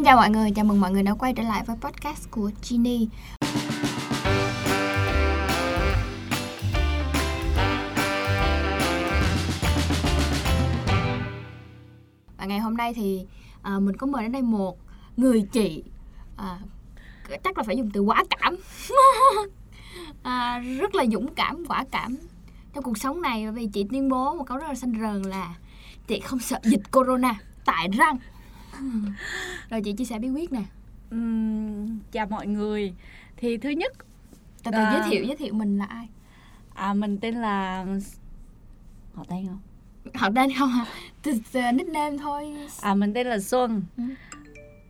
Xin chào mọi người, chào mừng mọi người đã quay trở lại với podcast của Ginny. Và ngày hôm nay thì à, mình có mời đến đây một người chị. À, chắc là phải dùng từ quả cảm. À, rất là dũng cảm quả cảm trong cuộc sống này. Bởi vì chị tuyên bố một câu rất là xanh rờn là chị không sợ dịch corona. Tại răng rồi chị chia sẻ bí quyết nè. Ừm, chào mọi người. Thì thứ nhất từ từ À. giới thiệu giới thiệu mình là ai? À, mình tên là họ tên không? Họ tên không hả? Từ, từ nickname thôi. À mình tên là Xuân. Ừ.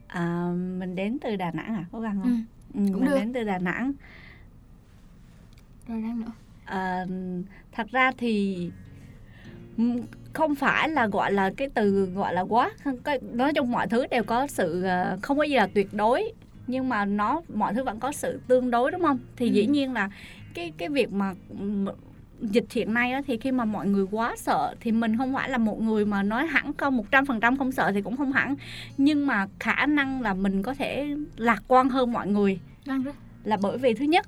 à, mình đến từ Đà Nẵng à? Có gần ừ. không? Ừ, cũng mình được. đến từ Đà Nẵng. Rồi đang nữa. À, thật ra thì không phải là gọi là cái từ gọi là quá. Nói chung mọi thứ đều có sự ờ, không có gì là tuyệt đối nhưng mà nó mọi thứ vẫn có sự tương đối đúng không? Thì Ừ. dĩ nhiên là cái cái việc mà dịch hiện nay á, thì khi mà mọi người quá sợ thì mình không phải là một người mà nói hẳn không một trăm phần trăm không sợ thì cũng không hẳn. Nhưng mà khả năng là mình có thể lạc quan hơn mọi người. Đang đó là bởi vì thứ nhất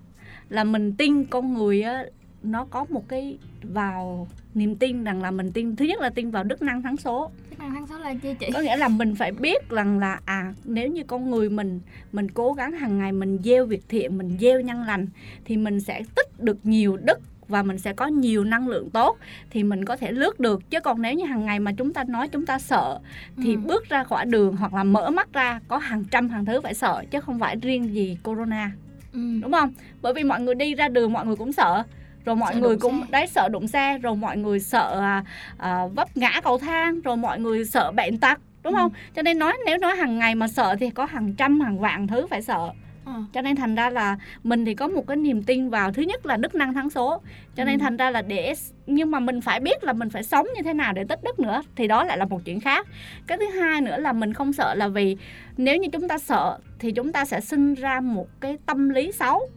là mình tin con người á nó có một cái vào niềm tin rằng là mình tin thứ nhất là tin vào đức năng thắng số. Chức năng tháng sáu là chi chị? Có nghĩa là mình phải biết rằng là à nếu như con người mình mình cố gắng hàng ngày mình gieo việc thiện mình gieo nhân lành thì mình sẽ tích được nhiều đức và mình sẽ có nhiều năng lượng tốt thì mình có thể lướt được. Chứ còn nếu như hàng ngày mà chúng ta nói chúng ta sợ thì Ừ. bước ra khỏi đường hoặc là mở mắt ra có hàng trăm hàng thứ phải sợ chứ không phải riêng gì corona. Ừ. đúng không? Bởi vì mọi người đi ra đường mọi người cũng sợ rồi mọi Sợ người cũng xe. đấy sợ đụng xe rồi mọi người sợ à, à, vấp ngã cầu thang rồi mọi người sợ bệnh tật đúng Ừ. không cho nên nói nếu nói hàng ngày mà sợ thì có hàng trăm hàng vạn thứ phải sợ Ờ. cho nên thành ra là mình thì có một cái niềm tin vào thứ nhất là đức năng thắng số cho nên Ừ. thành ra là để nhưng mà mình phải biết là mình phải sống như thế nào để tích đức nữa thì đó lại là một chuyện khác cái thứ hai nữa là mình không sợ là vì nếu như chúng ta sợ thì chúng ta sẽ sinh ra một cái tâm lý xấu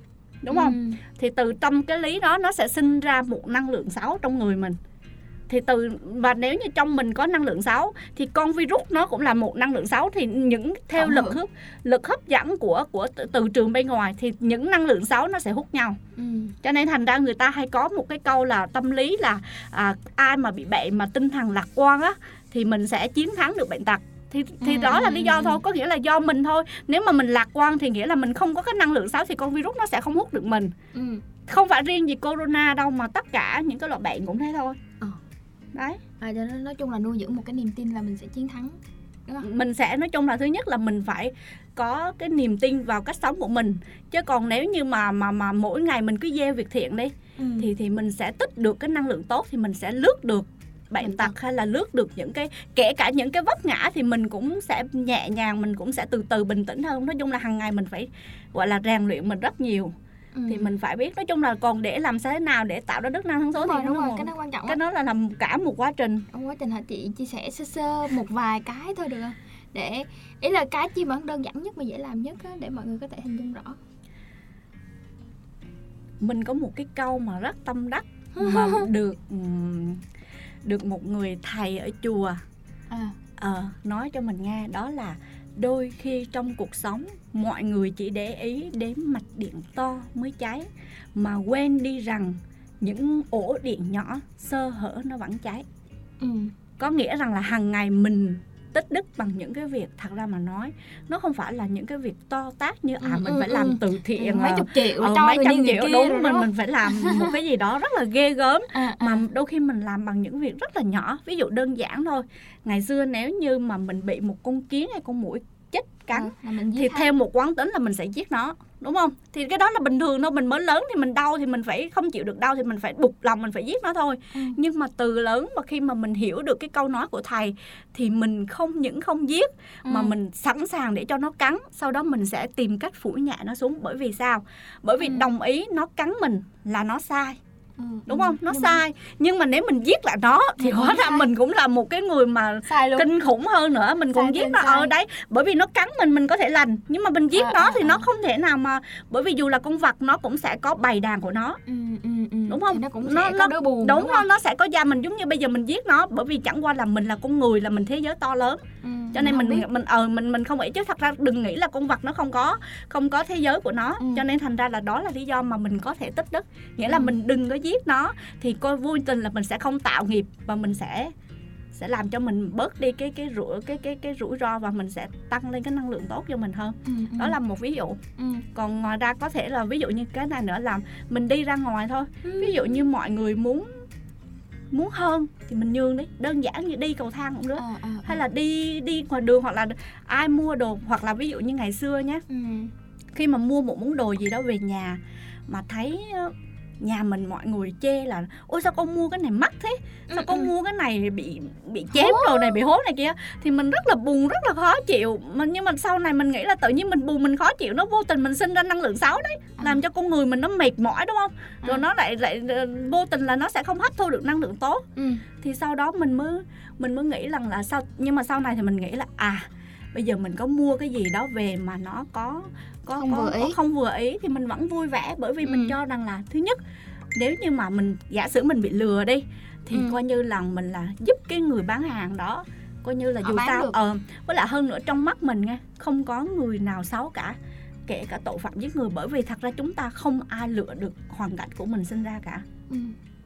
đúng không? Ừ. thì từ tâm cái lý đó nó sẽ sinh ra một năng lượng xấu trong người mình. Thì từ và nếu như trong mình có năng lượng xấu thì con virus nó cũng là một năng lượng xấu. Thì những theo lực hấp lực hấp dẫn của của từ, từ trường bên ngoài thì những năng lượng xấu nó sẽ hút nhau. Ừ. cho nên thành ra người ta hay có một cái câu là tâm lý là à, ai mà bị bệnh mà tinh thần lạc quan á thì mình sẽ chiến thắng được bệnh tật thì thì Ừ, đó là lý do thôi có nghĩa là do mình thôi. Nếu mà mình lạc quan thì nghĩa là mình không có cái năng lượng xấu thì con virus nó sẽ không hút được mình. Ừ. không phải riêng gì corona đâu mà tất cả những cái loại bệnh cũng thế thôi. Ờ. đấy. À, cho nên nói chung là nuôi dưỡng một cái niềm tin là mình sẽ chiến thắng mình sẽ nói chung là thứ nhất là mình phải có cái niềm tin vào cách sống của mình. Chứ còn nếu như mà mà mà mỗi ngày mình cứ gieo việc thiện đi ừ. thì thì mình sẽ tích được cái năng lượng tốt thì mình sẽ lướt được Bệnh tật hay là lướt được những cái kể cả những cái vấp ngã thì mình cũng sẽ nhẹ nhàng mình cũng sẽ từ từ bình tĩnh hơn. Nói chung là hàng ngày mình phải gọi là rèn luyện mình rất nhiều. Ừ. thì mình phải biết nói chung là còn để làm sao thế nào để tạo ra đức năng thắng số đúng thì rồi, đúng rồi cái đó quan trọng cái đó. là làm cả một quá trình. Trong quá trình hả chị? Chia sẻ sơ sơ một vài cái thôi được không? Để ý là cái chi mà đơn giản nhất mà dễ làm nhất á, để mọi người có thể hình dung rõ. Mình có một cái câu mà rất tâm đắc mà được được một người thầy ở chùa. À. Ờ, nói cho mình nghe đó là đôi khi trong cuộc sống mọi người chỉ để ý đến mạch điện to mới cháy mà quên đi rằng những ổ điện nhỏ sơ hở nó vẫn cháy. Ừ. có nghĩa rằng là hàng ngày mình tích đức bằng những cái việc thật ra mà nói. Nó không phải là những cái việc to tát như à Ừ, mình ừ, phải ừ. làm từ thiện mấy à, chục triệu cho mấy trăm triệu kia đúng rồi mình mình phải làm một cái gì đó rất là ghê gớm. À, à. mà đôi khi mình làm bằng những việc rất là nhỏ ví dụ đơn giản thôi. Ngày xưa nếu như mà mình bị một con kiến hay con muỗi chích cắn mình thì theo một quán tính là mình sẽ giết nó đúng không thì cái đó là bình thường thôi mình mới lớn thì mình đau thì mình phải không chịu được đau thì mình phải bục lòng mình phải giết nó thôi Ừ. nhưng mà từ lớn mà khi mà mình hiểu được cái câu nói của thầy thì mình không những không giết mà Ừ. mình sẵn sàng để cho nó cắn sau đó mình sẽ tìm cách phủi nhẹ nó xuống bởi vì sao bởi vì Ừ. đồng ý nó cắn mình là nó sai Ừ, đúng ừ. không? Nó Nhưng mà sai. Nhưng mà nếu mình giết lại nó thì hóa cũng ra mình cũng là một cái người mà sai luôn. kinh khủng hơn nữa. Mình Sai còn giết nó ở đấy bởi vì nó cắn mình mình có thể lành. Nhưng mà mình giết À, nó à, thì à. nó không thể nào mà bởi vì dù là con vật nó cũng sẽ có bầy đàn của nó. Ừ, ừ, ừ. Đúng không? thì nó cũng Nó- sẽ nó- có buồn đúng đúng nó không? Nó sẽ có da. Mình giống như bây giờ mình giết nó bởi vì chẳng qua là mình là con người là mình thế giới to lớn ừ. cho nên mình biết. mình ờ mình mình không nghĩ chứ thật ra đừng nghĩ là con vật nó không có không có thế giới của nó Ừ. cho nên thành ra là đó là lý do mà mình có thể tích đức nghĩa là Ừ. mình đừng có giết nó thì coi vô tình là mình sẽ không tạo nghiệp và mình sẽ sẽ làm cho mình bớt đi cái cái rủi cái cái cái rủi ro và mình sẽ tăng lên cái năng lượng tốt cho mình hơn Ừ, ừ, đó là một ví dụ ừ. còn ngoài ra có thể là ví dụ như cái này nữa là mình đi ra ngoài thôi Ừ. ví dụ như mọi người muốn muốn hơn thì mình nhường đi đơn giản như đi cầu thang cũng được Ờ, ờ, hay ờ. là đi đi ngoài đường hoặc là ai mua đồ hoặc là ví dụ như ngày xưa nhé Ừ. khi mà mua một món đồ gì đó về nhà mà thấy nhà mình mọi người chê là ôi sao con mua cái này mắc thế? Sao Ừ, con ừ. mua cái này bị bị chém rồi này bị hố này kia? Thì mình rất là buồn rất là khó chịu. Mà nhưng mà sau này mình nghĩ là tự nhiên mình buồn mình khó chịu nó vô tình mình sinh ra năng lượng xấu đấy À. làm cho con người mình nó mệt mỏi đúng không? Rồi nó lại lại ờ, vô tình là nó sẽ không hấp thu được năng lượng tốt. Ừ. thì sau đó mình mới mình mới nghĩ rằng là sau nhưng mà sau này thì mình nghĩ là à bây giờ mình có mua cái gì đó về mà nó có có Không có, vừa ý. có không vừa ý thì mình vẫn vui vẻ bởi vì Ừ. mình cho rằng là thứ nhất nếu như mà mình giả sử mình bị lừa đi thì Ừ. coi như là mình là giúp cái người bán hàng đó coi như là dù sao ờ với lại hơn nữa trong mắt mình nghe không có người nào xấu cả kể cả tội phạm giết người bởi vì thật ra chúng ta không ai lựa được hoàn cảnh của mình sinh ra cả Ừ.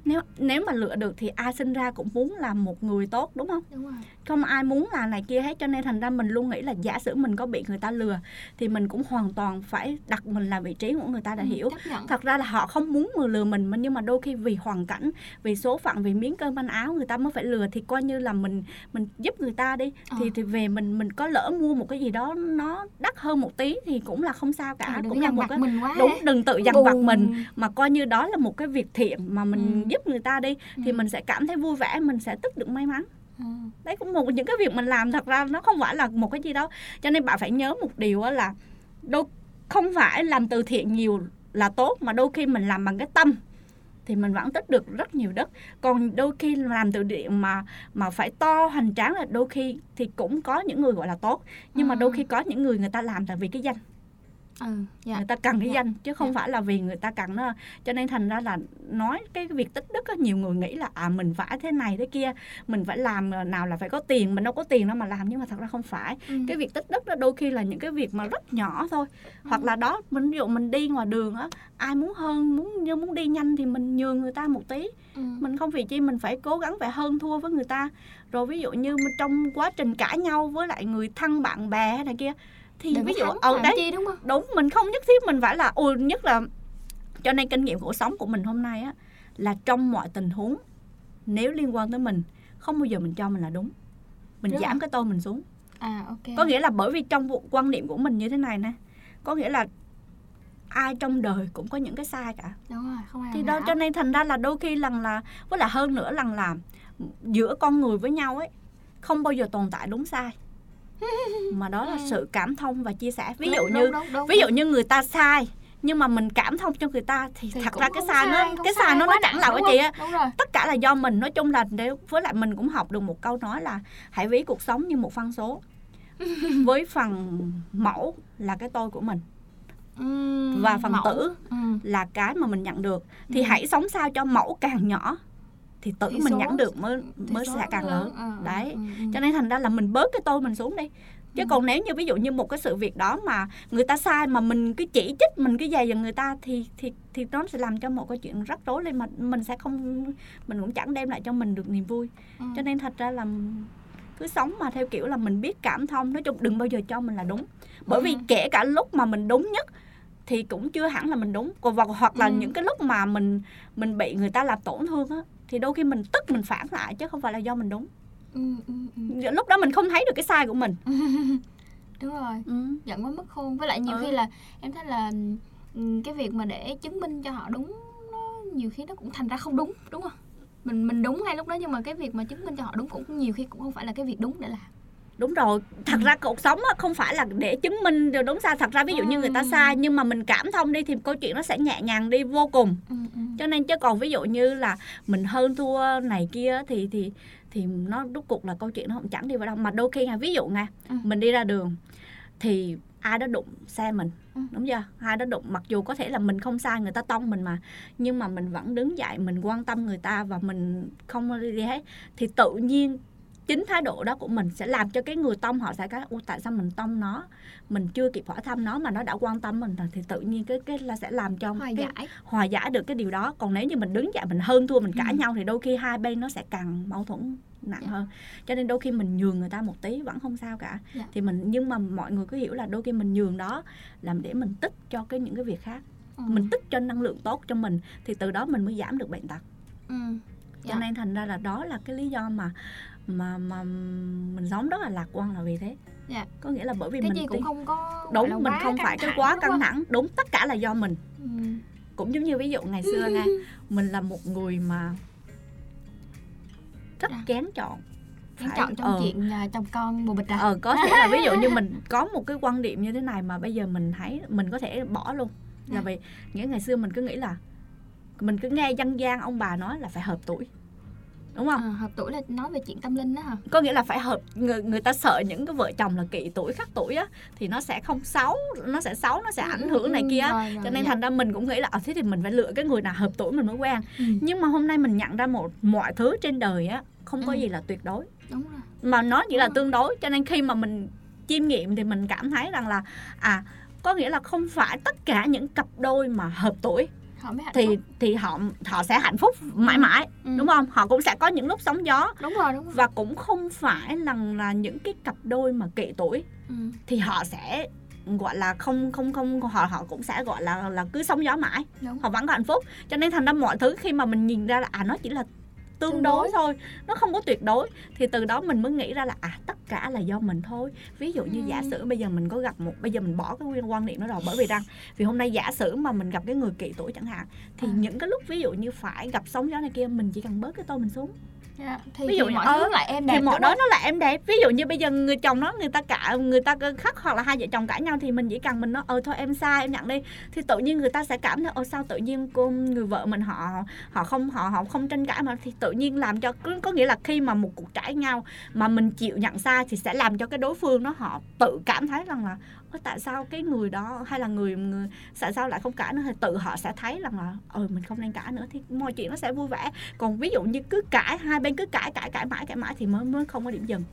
nếu nếu mà lựa được thì ai sinh ra cũng muốn là một người tốt đúng không Đúng rồi. Không ai muốn là này kia hết cho nên thành ra mình luôn nghĩ là giả sử mình có bị người ta lừa thì mình cũng hoàn toàn phải đặt mình là vị trí của người ta để Ừ, hiểu thật ra là họ không muốn người lừa mình nhưng mà đôi khi vì hoàn cảnh vì số phận vì miếng cơm manh áo người ta mới phải lừa thì coi như là mình mình giúp người ta đi Ờ. thì thì về mình mình có lỡ mua một cái gì đó nó đắt hơn một tí thì cũng là không sao cả đừng cũng là một cái mình quá đúng đừng tự dằn vặt mình mà coi như đó là một cái việc thiện mà mình Ừ. giúp người ta đi thì Ừ. mình sẽ cảm thấy vui vẻ mình sẽ tích được may mắn Ừ. đấy cũng một những cái việc mình làm thật ra nó không phải là một cái gì đâu cho nên bạn phải nhớ một điều là đâu không phải làm từ thiện nhiều là tốt mà đôi khi mình làm bằng cái tâm thì mình vẫn tích được rất nhiều đất còn đôi khi làm từ thiện mà mà phải to hoành tráng là đôi khi thì cũng có những người gọi là tốt nhưng mà Ừ. đôi khi có những người người ta làm là vì cái danh Ừ. Dạ. người ta cần cái Dạ. danh chứ không Dạ. phải là vì người ta cần nó cho nên thành ra là nói cái việc tích đức á, nhiều người nghĩ là à mình phải thế này thế kia mình phải làm ờ, nào là phải có tiền mình đâu có tiền đâu mà làm nhưng mà thật ra không phải Ừ. cái việc tích đức đó đôi khi là những cái việc mà rất nhỏ thôi hoặc là đó mình ví dụ mình đi ngoài đường á ai muốn hơn muốn như muốn đi nhanh thì mình nhường người ta một tí Ừ. mình không vì chi mình phải cố gắng phải hơn thua với người ta rồi ví dụ như trong quá trình cãi nhau với lại người thân bạn bè hay này kia thì Đừng ví dụ ờ làm đấy chi đúng không? đúng mình không nhất thiết mình phải là ôi nhất là cho nên kinh nghiệm cuộc sống của mình hôm nay á là trong mọi tình huống nếu liên quan tới mình không bao giờ mình cho mình là đúng mình Đúng giảm rồi. cái tôi mình xuống À ok. có nghĩa là bởi vì trong quan niệm của mình như thế này nè có nghĩa là ai trong đời cũng có những cái sai cả Đúng rồi, không ai thì đó cho nên thành ra là đôi khi lần là với là hơn nữa lần là giữa con người với nhau ấy không bao giờ tồn tại đúng sai mà đó là Ừ. sự cảm thông và chia sẻ ví Đúng, dụ đúng, như đúng, đúng, ví dụ đúng. như người ta sai nhưng mà mình cảm thông cho người ta thì, Thì thật ra cái sai nó cái sai nó nó chẳng là đúng cái gì á? Đúng tất cả là do mình nói chung là nếu với lại mình cũng học được một câu nói là hãy ví cuộc sống như một phân số với phần mẫu là cái tôi của mình Ừm, và phần mẫu. tử Ừ. là cái mà mình nhận được thì Ừ. hãy sống sao cho mẫu càng nhỏ thì tử Thì mình số- nhận được mới mới sẽ càng lớn ờ, đấy ừ, cho nên thành ra là mình bớt cái tôi mình xuống đi chứ Ừ. còn nếu như ví dụ như một cái sự việc đó mà người ta sai mà mình cứ chỉ trích mình cứ dày dần người ta thì thì thì nó sẽ làm cho một cái chuyện rắc rối lên mà mình sẽ không mình cũng chẳng đem lại cho mình được niềm vui Ừ. cho nên thật ra là cứ sống mà theo kiểu là mình biết cảm thông nói chung đừng bao giờ cho mình là đúng bởi vì Ừ. kể cả lúc mà mình đúng nhất thì cũng chưa hẳn là mình đúng còn hoặc- hoặc là Ừ. những cái lúc mà mình mình bị người ta làm tổn thương á thì đôi khi mình tức mình phản lại chứ không phải là do mình đúng Ừ, ừ, ừ. lúc đó mình không thấy được cái sai của mình Đúng rồi. ừ. giận quá mất khôn với lại nhiều Ừ. khi là em thấy là ừm, cái việc mà để chứng minh cho họ đúng nó nhiều khi nó cũng thành ra không đúng đúng không mình mình đúng ngay lúc đó nhưng mà cái việc mà chứng minh cho họ đúng cũng nhiều khi cũng không phải là cái việc đúng để làm đúng rồi thật Ừ. ra cuộc sống không phải là để chứng minh điều đúng sai thật ra ví dụ như người ta Ừ. sai nhưng mà mình cảm thông đi thì câu chuyện nó sẽ nhẹ nhàng đi vô cùng ừ, ừ. cho nên chứ còn ví dụ như là mình hơn thua này kia thì thì thì nó rốt cuộc là câu chuyện nó không chẳng đi vào đâu mà đôi khi nha ví dụ nha Ừ. mình đi ra đường thì ai đó đụng xe mình Ừ. đúng chưa ai đó đụng mặc dù có thể là mình không sai người ta tông mình mà nhưng mà mình vẫn đứng dậy mình quan tâm người ta và mình không đi hết thì tự nhiên chính thái độ đó của mình sẽ làm cho cái người tông họ sẽ cái tại sao mình tông nó mình chưa kịp hỏi thăm nó mà nó đã quan tâm mình rồi thì tự nhiên cái cái là sẽ làm cho hòa cái giải hòa giải được cái điều đó còn nếu như mình đứng dậy mình hơn thua mình cãi Ừ. nhau thì đôi khi hai bên nó sẽ càng mâu thuẫn nặng Dạ. hơn cho nên đôi khi mình nhường người ta một tí vẫn không sao cả Dạ. thì mình nhưng mà mọi người cứ hiểu là đôi khi mình nhường đó làm để mình tích cho cái những cái việc khác ừ. mình tích cho năng lượng tốt cho mình thì từ đó mình mới giảm được bệnh tật ừ. Cho Dạ. nên thành ra là đó là cái lý do mà mà mà mình sống rất là lạc quan là vì thế Dạ. có nghĩa là bởi vì cái mình gì cũng không có đúng mình không phải cái quá căng không? thẳng đúng tất cả là do mình ừ. cũng giống như ví dụ ngày xưa nha mình là một người mà rất Dạ. kén chọn Phải- chọn trong ờ, chuyện à, chồng con bồ bịch à ờ có thể là ví dụ như mình có một cái quan điểm như thế này mà bây giờ mình thấy mình có thể bỏ luôn là vì nghĩa ngày xưa mình cứ nghĩ là mình cứ nghe dân gian ông bà nói là phải hợp tuổi đúng không À, hợp tuổi là nói về chuyện tâm linh đó hả có nghĩa là phải hợp người người ta sợ những cái vợ chồng là kỵ tuổi khác tuổi á thì nó sẽ không xấu nó sẽ xấu nó sẽ ảnh hưởng này ừ, kia rồi, rồi, cho nên dạ. thành ra mình cũng nghĩ là ở thế thì mình phải lựa cái người nào hợp tuổi mình mới quen ừ. nhưng mà hôm nay mình nhận ra một mọi thứ trên đời á không có Ừ. gì là tuyệt đối đúng rồi mà nó chỉ là Ừ. tương đối cho nên khi mà mình chiêm nghiệm thì mình cảm thấy rằng là à có nghĩa là không phải tất cả những cặp đôi mà hợp tuổi họ mới hạnh thì phúc. thì họ họ sẽ hạnh phúc mãi mãi ừ. đúng không? Họ cũng sẽ có những lúc sóng gió. Đúng rồi đúng rồi. Và cũng không phải là là những cái cặp đôi mà kỵ tuổi. Ừ. thì họ sẽ gọi là không không không họ họ cũng sẽ gọi là là cứ sóng gió mãi. Đúng. Họ vẫn có hạnh phúc. Cho nên thành ra mọi thứ khi mà mình nhìn ra là à nó chỉ là tương Tương đối đối. thôi nó không có tuyệt đối thì từ đó mình mới nghĩ ra là à tất cả là do mình thôi ví dụ như Ừ. giả sử bây giờ mình có gặp một bây giờ mình bỏ cái nguyên quan niệm đó rồi bởi vì rằng vì hôm nay giả sử mà mình gặp cái người kỵ tuổi chẳng hạn thì À. những cái lúc ví dụ như phải gặp sóng gió này kia mình chỉ cần bớt cái tôi mình xuống Dạ. thì, Ví dụ thì mọi ờ, thứ lại em đẹp thì mọi đó. nó là em đẹp. Ví dụ như bây giờ người chồng nó người ta cả người ta khắc hoặc là hai vợ chồng cãi nhau thì mình chỉ cần mình nói ờ thôi em sai em nhận đi. Thì tự nhiên người ta sẽ cảm thấy ờ sao tự nhiên cô người vợ mình họ họ không họ họ không tranh cãi mà? Thì tự nhiên làm cho có, nghĩa là khi mà một cuộc cãi nhau mà mình chịu nhận sai thì sẽ làm cho cái đối phương đó họ tự cảm thấy rằng là "Ơ, tại sao cái người đó hay là người người tại sao lại không cãi nữa thì tự họ sẽ thấy rằng là ờ mình không nên cãi nữa thì mọi chuyện nó sẽ vui vẻ. Còn ví dụ như cứ cãi hai bên cứ cãi cãi cãi mãi cãi mãi thì mới mới không có điểm dừng.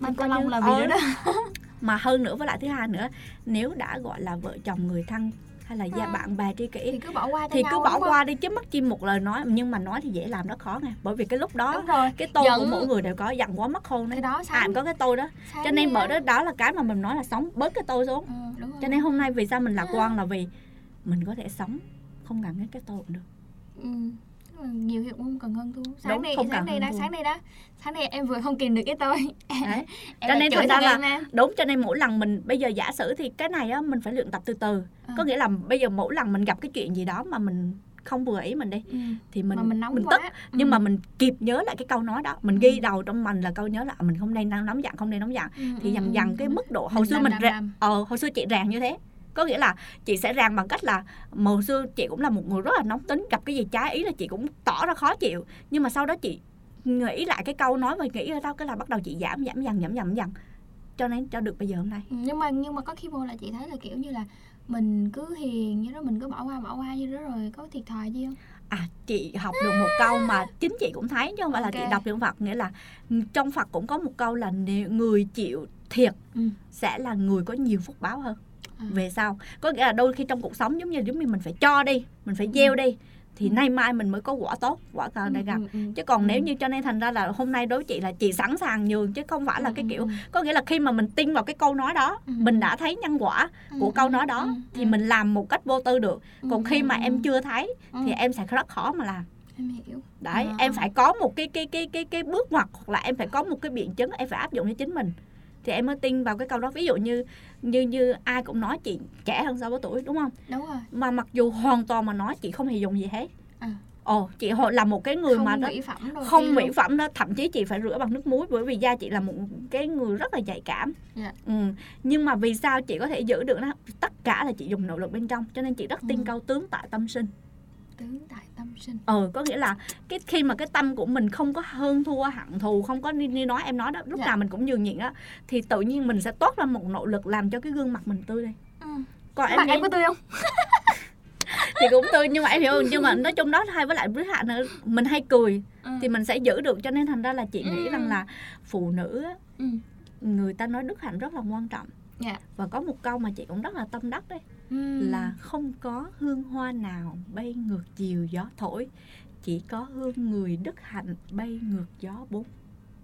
Mang coi ca như- long là vì ờ, đó đó. Mà hơn nữa với lại thứ hai nữa nếu đã gọi là vợ chồng người thân hay là gia À. bạn bè tri kỷ. Thì cứ bỏ qua thì cứ bỏ không? qua đi chứ mất chim một lời nói nhưng mà nói thì dễ làm rất khó nè bởi vì cái lúc đó đúng rồi. cái tôi Giận. của mỗi người đều có giận quá mất khôn đấy đó ai cũng có cái tôi đó. Sáng cho nên bởi đó đó là cái mà mình nói là sống bớt cái tôi xuống. Ừ, cho nên hôm nay vì sao mình lạc quan là vì mình có thể sống không cần cái cái tôi cũng được. Ừ. Nhiều hiệu không cần hơn thua sáng Đúng, nay không sáng nay đó sáng nay đó sáng nay em vừa không kìm được cái tôi. Đấy. em Cho nên thành ra là- em đúng cho nên mỗi lần mình bây giờ giả sử thì cái này á mình phải luyện tập từ từ. Ừ. có nghĩa là bây giờ mỗi lần mình gặp cái chuyện gì đó mà mình không vừa ý mình đi ừ. thì mình mà mình nóng mình quá. tức. Nhưng ừ. mà mình kịp nhớ lại cái câu nói đó. Mình Ừ. ghi đầu trong mình là câu nhớ là à, mình không nên nóng giận không nên nóng giận. Ừ, thì ừ, dần ừ, dần cái ừ. mức độ hồi Mình xưa mình rè- ờ hồi xưa chị ràng như thế có nghĩa là chị sẽ ràng bằng cách là mà hồi xưa chị cũng là một người rất là nóng tính gặp cái gì trái ý là chị cũng tỏ ra khó chịu. Nhưng mà sau đó chị nghĩ lại cái câu nói và nghĩ ra đâu cái là bắt đầu chị giảm giảm dần giảm dần dần cho nên cho được bây giờ hôm nay. Ừ, nhưng mà nhưng mà có khi vô là chị thấy là kiểu như là mình cứ hiền như đó mình cứ bỏ qua bỏ qua như đó rồi có thiệt thòi gì không? À chị học được một câu mà chính chị cũng thấy chứ không phải là chị đọc trong Phật. Nghĩa là trong Phật cũng có một câu là người chịu thiệt ừ. sẽ là người có nhiều phúc báo hơn. Về sau có nghĩa là đôi khi trong cuộc sống giống như giống như mình phải cho đi mình phải gieo đi thì Ừ. nay mai mình mới có quả tốt quả cao để gặp ừ, ừ, chứ còn ừ. nếu như cho nên thành ra là hôm nay đối chị là chị sẵn sàng nhường chứ không phải là Ừ, cái ừ, kiểu ừ. có nghĩa là khi mà mình tin vào cái câu nói đó Ừ. mình đã thấy nhân quả của Ừ, câu ừ, nói đó ừ, thì ừ. mình làm một cách vô tư được Ừ, còn khi ừ, mà ừ. em chưa thấy Ừ, thì em sẽ rất khó mà làm em hiểu đấy À. em phải có một cái cái cái cái cái bước ngoặt hoặc là em phải có một cái biện chứng em phải áp dụng cho chính mình thì em mới tin vào cái câu đó ví dụ như như như ai cũng nói chị trẻ hơn so với tuổi đúng không đúng rồi mà mặc dù hoàn toàn mà nói chị không hề dùng gì hết À. ồ chị hồi là một cái người không mà đó mỹ phẩm đầu không mỹ phẩm đó thậm chí chị phải rửa bằng nước muối bởi vì da chị là một cái người rất là nhạy cảm Dạ. ừ. nhưng mà vì sao chị có thể giữ được đó tất cả là chị dùng nội lực bên trong cho nên chị rất tin Ừ. câu tướng tại tâm sinh tướng tại tâm sinh ờ có nghĩa là cái khi mà cái tâm của mình không có hơn thua hận thù không có như, như nói em nói đó lúc Dạ. nào mình cũng nhường nhịn á thì tự nhiên mình sẽ toát ra một nội lực làm cho cái gương mặt mình tươi lên ừ. còn em em nghĩ có tươi không thì cũng tôi nhưng mà em hiểu không? nhưng mà nói chung đó hay với lại với hạn nữa mình hay cười Ừ. thì mình sẽ giữ được cho nên thành ra là chị nghĩ Ừ. rằng là phụ nữ Ừ. người ta nói đức hạnh rất là quan trọng Dạ. và có một câu mà chị cũng rất là tâm đắc đấy Ừ. là không có hương hoa nào bay ngược chiều gió thổi chỉ có hương người đức hạnh bay ngược gió bốn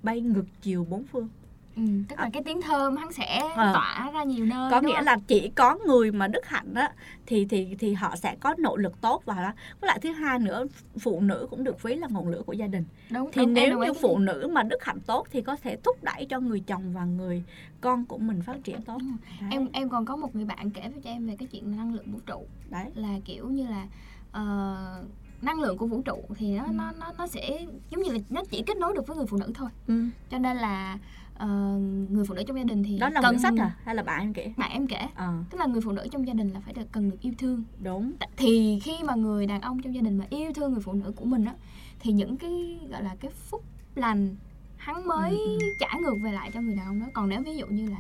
bay ngược chiều bốn phương ừ. tức là cái tiếng thơm hắn sẽ Ờ. tỏa ra nhiều nơi có nghĩa không? là chỉ có người mà đức hạnh á thì thì thì họ sẽ có nội lực tốt và đó với lại thứ hai nữa phụ nữ cũng được ví là ngọn lửa của gia đình đúng, thì đúng, nếu như phụ này. nữ mà đức hạnh tốt thì có thể thúc đẩy cho người chồng và người con của mình phát triển tốt Ừ. đấy, em em còn có một người bạn kể với cho em về cái chuyện năng lượng vũ trụ đấy. là kiểu như là ờ, năng lượng của vũ trụ thì nó Ừ. nó nó nó sẽ giống như là nó chỉ kết nối được với người phụ nữ thôi Ừ. cho nên là ờ, người phụ nữ trong gia đình thì đó là cần sách à? Hay là bạn em kể? Bạn em kể. Ờ. Tức là người phụ nữ trong gia đình là phải được cần được yêu thương. Đúng. Thì khi mà người đàn ông trong gia đình mà yêu thương người phụ nữ của mình á thì những cái gọi là cái phúc lành hắn mới Ừ, ừ. trả ngược về lại cho người đàn ông đó. Còn nếu ví dụ như là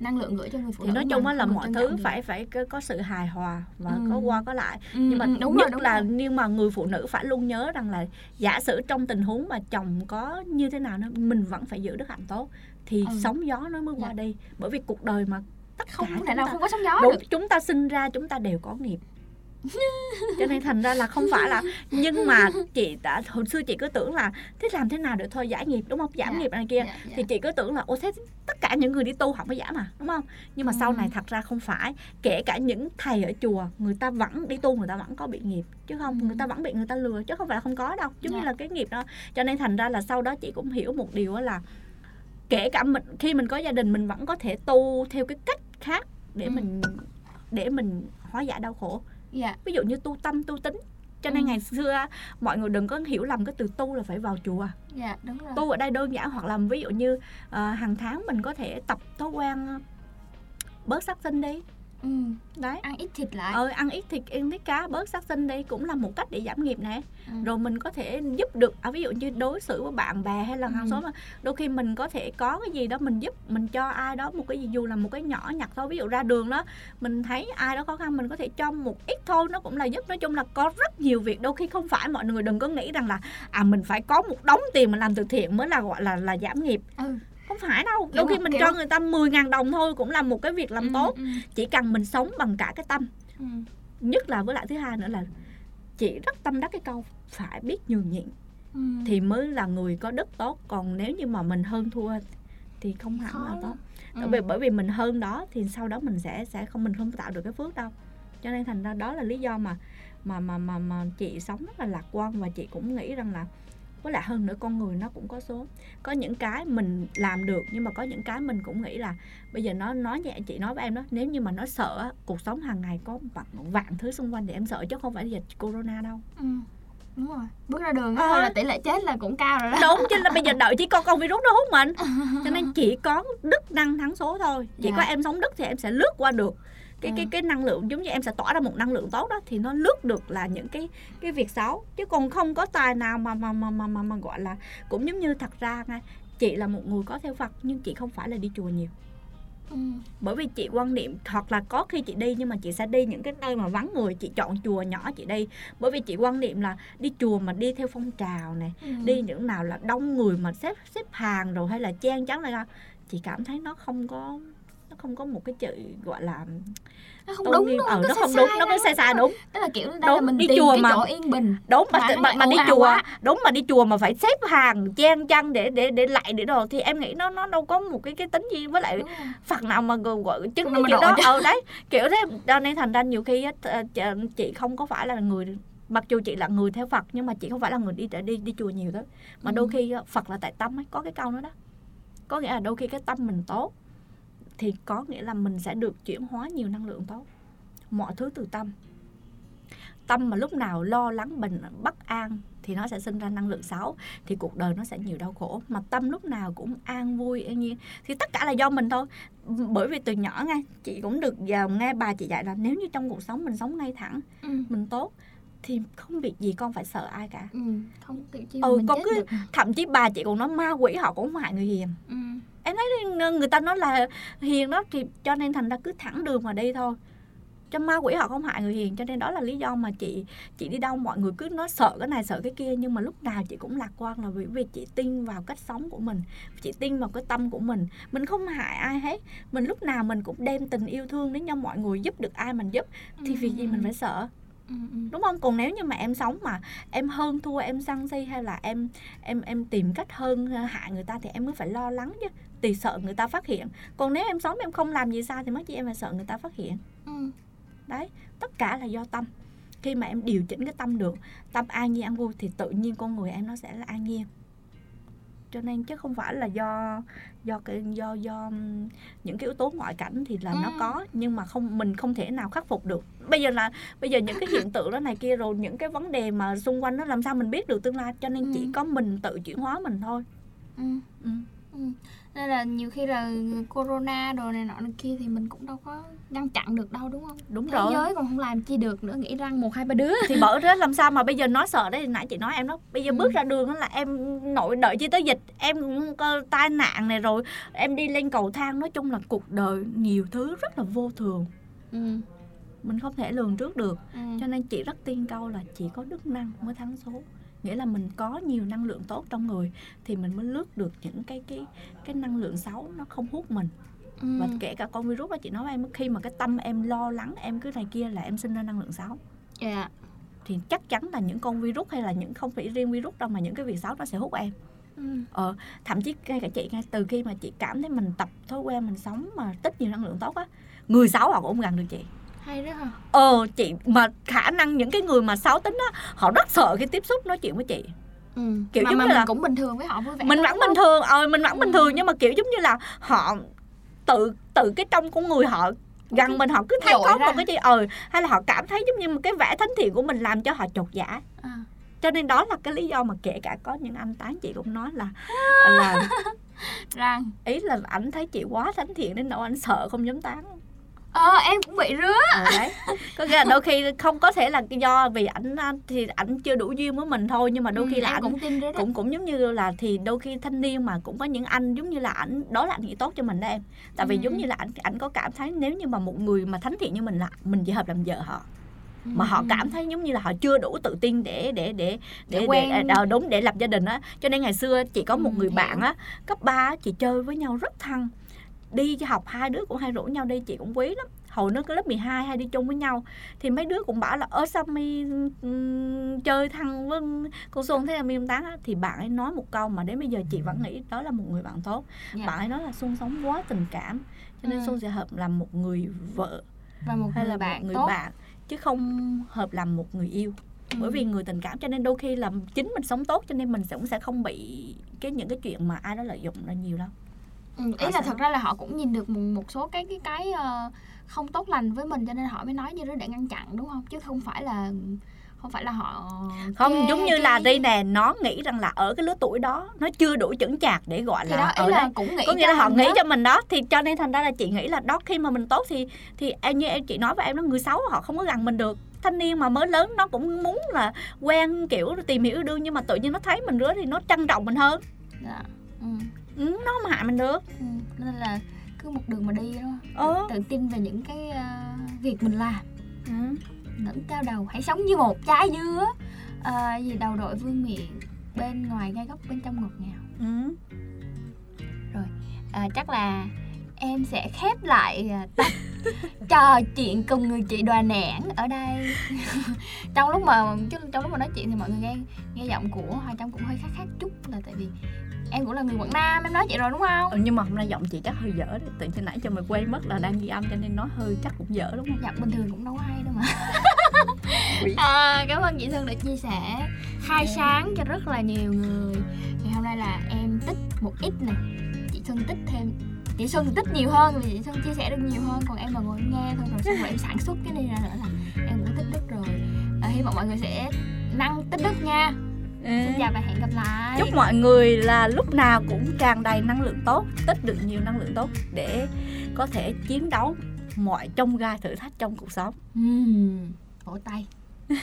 năng lượng gửi cho người phụ thì nữ nói mà chung á là mọi thứ thì- phải phải có, sự hài hòa và Ừ. có qua có lại Ừ, nhưng mà ừ, đúng nhất rồi, đúng là rồi. nhưng mà người phụ nữ phải luôn nhớ rằng là giả sử trong tình huống mà chồng có như thế nào nữa mình vẫn phải giữ đức hạnh tốt thì Ừ. sóng gió nó mới qua Dạ. đi bởi vì cuộc đời mà tất không thể nào ta- không có sóng gió đúng được chúng ta sinh ra chúng ta đều có nghiệp cho nên thành ra là không phải là nhưng mà chị đã hồi xưa chị cứ tưởng là thế làm thế nào để thôi giải nghiệp đúng không giảm Dạ, nghiệp này kia Dạ, dạ. thì chị cứ tưởng là ô thế tất cả những người đi tu họ mới giảm mà đúng không nhưng mà sau Ừ. này thật ra không phải kể cả những thầy ở chùa người ta vẫn đi tu người ta vẫn có bị nghiệp chứ không Ừ. người ta vẫn bị người ta lừa chứ không phải là không có đâu giống như Dạ. là cái nghiệp đó cho nên thành ra là sau đó chị cũng hiểu một điều là kể cả mình khi mình có gia đình mình vẫn có thể tu theo cái cách khác để Ừ. mình để mình hóa giải đau khổ dạ. Ví dụ như tu tâm tu tính. Cho nên Ừ. ngày xưa mọi người đừng có hiểu lầm cái từ tu là phải vào chùa. Dạ đúng rồi. Tu ở đây đơn giản hoặc là ví dụ như ờ, hàng tháng mình có thể tập thói quen bớt sát sinh đi ừ. đấy ăn ít thịt lại ờ, ăn ít thịt ăn ít cá bớt sát sinh đi cũng là một cách để giảm nghiệp nè Ừ. rồi mình có thể giúp được à, ví dụ như đối xử với bạn bè hay là hàng Ừ. xóm đôi khi mình có thể có cái gì đó mình giúp mình cho ai đó một cái gì dù là một cái nhỏ nhặt thôi ví dụ ra đường đó mình thấy ai đó khó khăn mình có thể cho một ít thôi nó cũng là giúp nói chung là có rất nhiều việc đôi khi không phải mọi người đừng có nghĩ rằng là à mình phải có một đống tiền mà làm từ thiện mới là gọi là là giảm nghiệp ừ. Không phải đâu đôi khi mình kiểu- cho người ta 10.000 đồng thôi cũng là một cái việc làm Ừ, tốt. ừ, chỉ cần mình sống bằng cả cái tâm. Ừ. nhất là với lại thứ hai nữa là chị rất tâm đắc cái câu phải biết nhường nhịn Ừ. thì mới là người có đức tốt. Còn nếu như mà mình hơn thua thì không hẳn là tốt. Ừ. bởi vì bởi vì mình hơn đó thì sau đó mình sẽ sẽ không mình không tạo được cái phước đâu. Cho nên thành ra đó là lý do mà mà mà mà mà chị sống rất là lạc quan và chị cũng nghĩ rằng là với lại hơn nữa con người nó cũng có số. Có những cái mình làm được nhưng mà có những cái mình cũng nghĩ là bây giờ nó nói nhẹ chị nói với em đó nếu như mà nó sợ cuộc sống hàng ngày có vạn, vạn thứ xung quanh thì em sợ chứ không phải dịch corona đâu. Ừ. đúng rồi. Bước ra đường thôi là tỷ lệ chết là cũng cao rồi đó. Đúng chứ là bây giờ đợi chỉ con con virus nó hút mình. Cho nên chỉ có đức năng thắng số thôi. Chỉ Dạ. có em sống đức thì em sẽ lướt qua được cái Ừ. cái cái năng lượng giống như em sẽ tỏa ra một năng lượng tốt đó thì nó lướt được là những cái cái việc xấu chứ còn không có tài nào mà mà mà mà mà, mà gọi là cũng giống như thật ra ngay chị là một người có theo Phật nhưng chị không phải là đi chùa nhiều ừ. bởi vì chị quan niệm hoặc là có khi chị đi nhưng mà chị sẽ đi những cái nơi mà vắng người chị chọn chùa nhỏ chị đi bởi vì chị quan niệm là đi chùa mà đi theo phong trào này Ừ. đi những nào là đông người mà xếp xếp hàng rồi hay là chen chắn này chị cảm thấy nó không có không có một cái chữ gọi là nó không đúng đúng ờ, nó không đúng nó có sai sai đúng. Tức là kiểu đây Đúng, là mình đi tìm chùa cái mà- chỗ yên bình đúng mà Mà mà, đi chùa quá. đúng mà đi chùa mà phải xếp hàng chen chăn để để để lại để đồ thì em nghĩ nó nó đâu có một cái cái tính gì với lại phật nào mà gọi, chứng cái kiểu độ đó. chứ. ờ đấy kiểu thế cho nên thành ra nhiều khi ch- chị không có phải là người mặc dù chị là người theo Phật nhưng mà chị không phải là người đi đi đi chùa nhiều đó mà đôi Ừ. khi á, Phật là tại tâm ấy có cái câu đó đó. Có nghĩa là đôi khi cái tâm mình tốt thì có nghĩa là mình sẽ được chuyển hóa nhiều năng lượng tốt. Mọi thứ từ tâm. Tâm mà lúc nào lo lắng bình bất an thì nó sẽ sinh ra năng lượng xấu thì cuộc đời nó sẽ nhiều đau khổ. Mà tâm lúc nào cũng an vui an nhiên. Thì tất cả là do mình thôi. Bởi vì từ nhỏ nghe chị cũng được vào nghe bà chị dạy là nếu như trong cuộc sống mình sống ngay thẳng ừ. mình tốt thì không việc gì con phải sợ ai cả. Ừ. không kiểu chi Ừ, mình con chết cứ- được. thậm chí bà chị còn nói ma quỷ họ cũng không hại người hiền. Ừ. người ta nói là hiền đó thì cho nên thành ra cứ thẳng đường mà đi thôi. Cho ma quỷ họ không hại người hiền cho nên đó là lý do mà chị chị đi đâu mọi người cứ nói sợ cái này sợ cái kia nhưng mà lúc nào chị cũng lạc quan là vì vì chị tin vào cách sống của mình chị tin vào cái tâm của mình. Mình không hại ai hết. Mình lúc nào mình cũng đem tình yêu thương đến cho mọi người giúp được ai mình giúp thì vì gì mình phải sợ Ừ, ừ. đúng không? Còn nếu như mà em sống mà em hơn thua em săn si hay là em em em tìm cách hơn ờ, hại người ta thì em mới phải lo lắng chứ. Thì sợ người ta phát hiện. Còn nếu em sống em không làm gì sai thì mắc gì em phải sợ người ta phát hiện. Ừ. đấy tất cả là do tâm. Khi mà em điều chỉnh cái tâm được tâm an nhiên an vui thì tự nhiên con người em nó sẽ là an nhiên cho nên chứ không phải là do do cái do do những cái yếu tố ngoại cảnh thì là nó Ừ. có nhưng mà không mình không thể nào khắc phục được bây giờ là bây giờ những cái hiện tượng đó này kia rồi những cái vấn đề mà xung quanh nó làm sao mình biết được tương lai cho nên chỉ Ừ. có mình tự chuyển hóa mình thôi Ừ. ừ. Ừ. Nên là nhiều khi là corona đồ này nọ này kia thì mình cũng đâu có ngăn chặn được đâu đúng không? đúng Thế rồi giới còn không làm chi được nữa nghĩ rằng một hai ba đứa. thì bởi thế làm sao mà bây giờ nói sợ đấy thì nãy chị nói em đó bây giờ Ừ. bước ra đường là em nội đợi chi tới dịch em cũng có tai nạn này rồi em đi lên cầu thang nói chung là cuộc đời nhiều thứ rất là vô thường Ừ. mình không thể lường trước được Ừ. cho nên chị rất tin câu là chỉ có đức năng mới thắng số nghĩa là mình có nhiều năng lượng tốt trong người thì mình mới lướt được những cái cái cái năng lượng xấu nó không hút mình Ừ. và kể cả con virus đó chị nói với em khi mà cái tâm em lo lắng em cứ này kia là em sinh ra năng lượng xấu Dạ. thì chắc chắn là những con virus hay là những không phải riêng virus đâu mà những cái việc xấu nó sẽ hút em Ừ. ờ, thậm chí ngay cả chị ngay từ khi mà chị cảm thấy mình tập thói quen mình sống mà tích nhiều năng lượng tốt á người xấu họ cũng không gần được chị Hay đó hả? ờ chị mà khả năng những cái người mà xấu tính á họ rất sợ khi tiếp xúc nói chuyện với chị Ừ. Kiểu mà, giống mà như mình là- cũng bình thường với họ vui vẻ. mình vẫn bình thường ờ mình vẫn bình Ừ. thường nhưng mà kiểu giống như là họ tự tự cái trong con người họ gần mình họ cứ thấy có một cái gì ờ hay là họ cảm thấy giống như một cái vẻ thánh thiện của mình làm cho họ chột dạ À. cho nên đó là cái lý do mà kể cả có những anh tán chị cũng nói là là Rằng ý là ảnh thấy chị quá thánh thiện đến nỗi anh sợ không dám tán Ờ em cũng bị rứa. ờ đấy có nghĩa là đôi khi không có thể là do vì ảnh thì ảnh chưa đủ duyên với mình thôi nhưng mà đôi Ừ, khi là ảnh cũng tin đó. cũng cũng giống như là thì đôi khi thanh niên mà cũng có những anh giống như là ảnh đó là ảnh nghĩ tốt cho mình đó em tại vì Ừ. giống như là ảnh ảnh có cảm thấy nếu như mà một người mà thánh thiện như mình là mình chỉ hợp làm vợ họ Ừ, mà họ ừ. cảm thấy giống như là họ chưa đủ tự tin để để để để, để, quen. ờ, đúng để lập gia đình á cho nên ngày xưa chị có một Ừ, người bạn á cấp 3 á, chị chơi với nhau rất thân đi học hai đứa cũng hay rủ nhau đi chị cũng quý lắm hồi nó cái lớp 12 hay đi chung với nhau thì mấy đứa cũng bảo là ở sao mi ừm, chơi thân với con Xuân thế là mi tán á thì bạn ấy nói một câu mà đến bây giờ chị vẫn nghĩ đó là một người bạn tốt Dạ. bạn ấy nói là Xuân sống quá tình cảm cho nên Ừ. Xuân sẽ hợp làm một người vợ và một hay người là bạn một người tốt. bạn chứ không hợp làm một người yêu Ừ. bởi vì người tình cảm cho nên đôi khi là chính mình sống tốt cho nên mình cũng sẽ không bị cái những cái chuyện mà ai đó lợi dụng là nhiều đâu Ừ, ý là sẽ- thật ra là họ cũng nhìn được một, một số cái cái cái ờ, không tốt lành với mình cho nên họ mới nói như thế để ngăn chặn đúng không? Chứ không phải là không phải là họ không chê giống như cái là đây nè nó nghĩ rằng là ở cái lứa tuổi đó nó chưa đủ chững chạc để gọi thì là đó ở là đây cũng nghĩ có nghĩa là họ nghĩ đó. cho mình đó thì cho nên thành ra là chị nghĩ là đó khi mà mình tốt thì thì em như em chị nói với em đó người xấu họ không có gần mình được. Thanh niên mà mới lớn nó cũng muốn là quen kiểu tìm hiểu yêu đương nhưng mà tự nhiên nó thấy mình rứa thì nó trân trọng mình hơn. Dạ. ừ, ừ, nó không hại mình được ừ. nên là cứ một đường mà đi đó ờ tự tin về những cái ờ, việc mình làm ừ. ngẩng cao đầu hãy sống như một trái dứa Ờ, gì đầu đội vương miệng bên ngoài gai góc bên trong ngọt ngào Ừ. à, chắc là em sẽ khép lại à, tập trò chuyện cùng người chị đoà nẻn ở đây trong lúc mà trong lúc mà nói chuyện thì mọi người nghe nghe giọng của hoa trâm cũng hơi khác khác chút là tại vì em cũng là người quảng nam em nói chị rồi đúng không? Ừ, nhưng mà hôm nay giọng chị chắc hơi dở đấy. Tự nhiên nãy cho mày quên mất là đang ghi âm cho nên nói hơi chắc cũng dở đúng không? Giọng bình thường cũng đâu hay đâu mà. Quỷ. à, cảm ơn chị Xuân đã chia sẻ. Khai sáng cho rất là nhiều người. Ngày hôm nay là em tích một ít nè. Chị Xuân tích thêm. Chị Xuân tích nhiều hơn vì chị Xuân chia sẻ được nhiều hơn. Còn em mà ngồi nghe thôi rồi xong rồi em sản xuất cái này ra nữa là em cũng tích đức rồi. À, hy vọng mọi người sẽ năng tích đức nha xin chào và hẹn gặp lại. Chúc mọi người là lúc nào cũng tràn đầy năng lượng tốt tích được nhiều năng lượng tốt để có thể chiến đấu mọi trong gai thử thách trong cuộc sống. Ừm, vỗ tay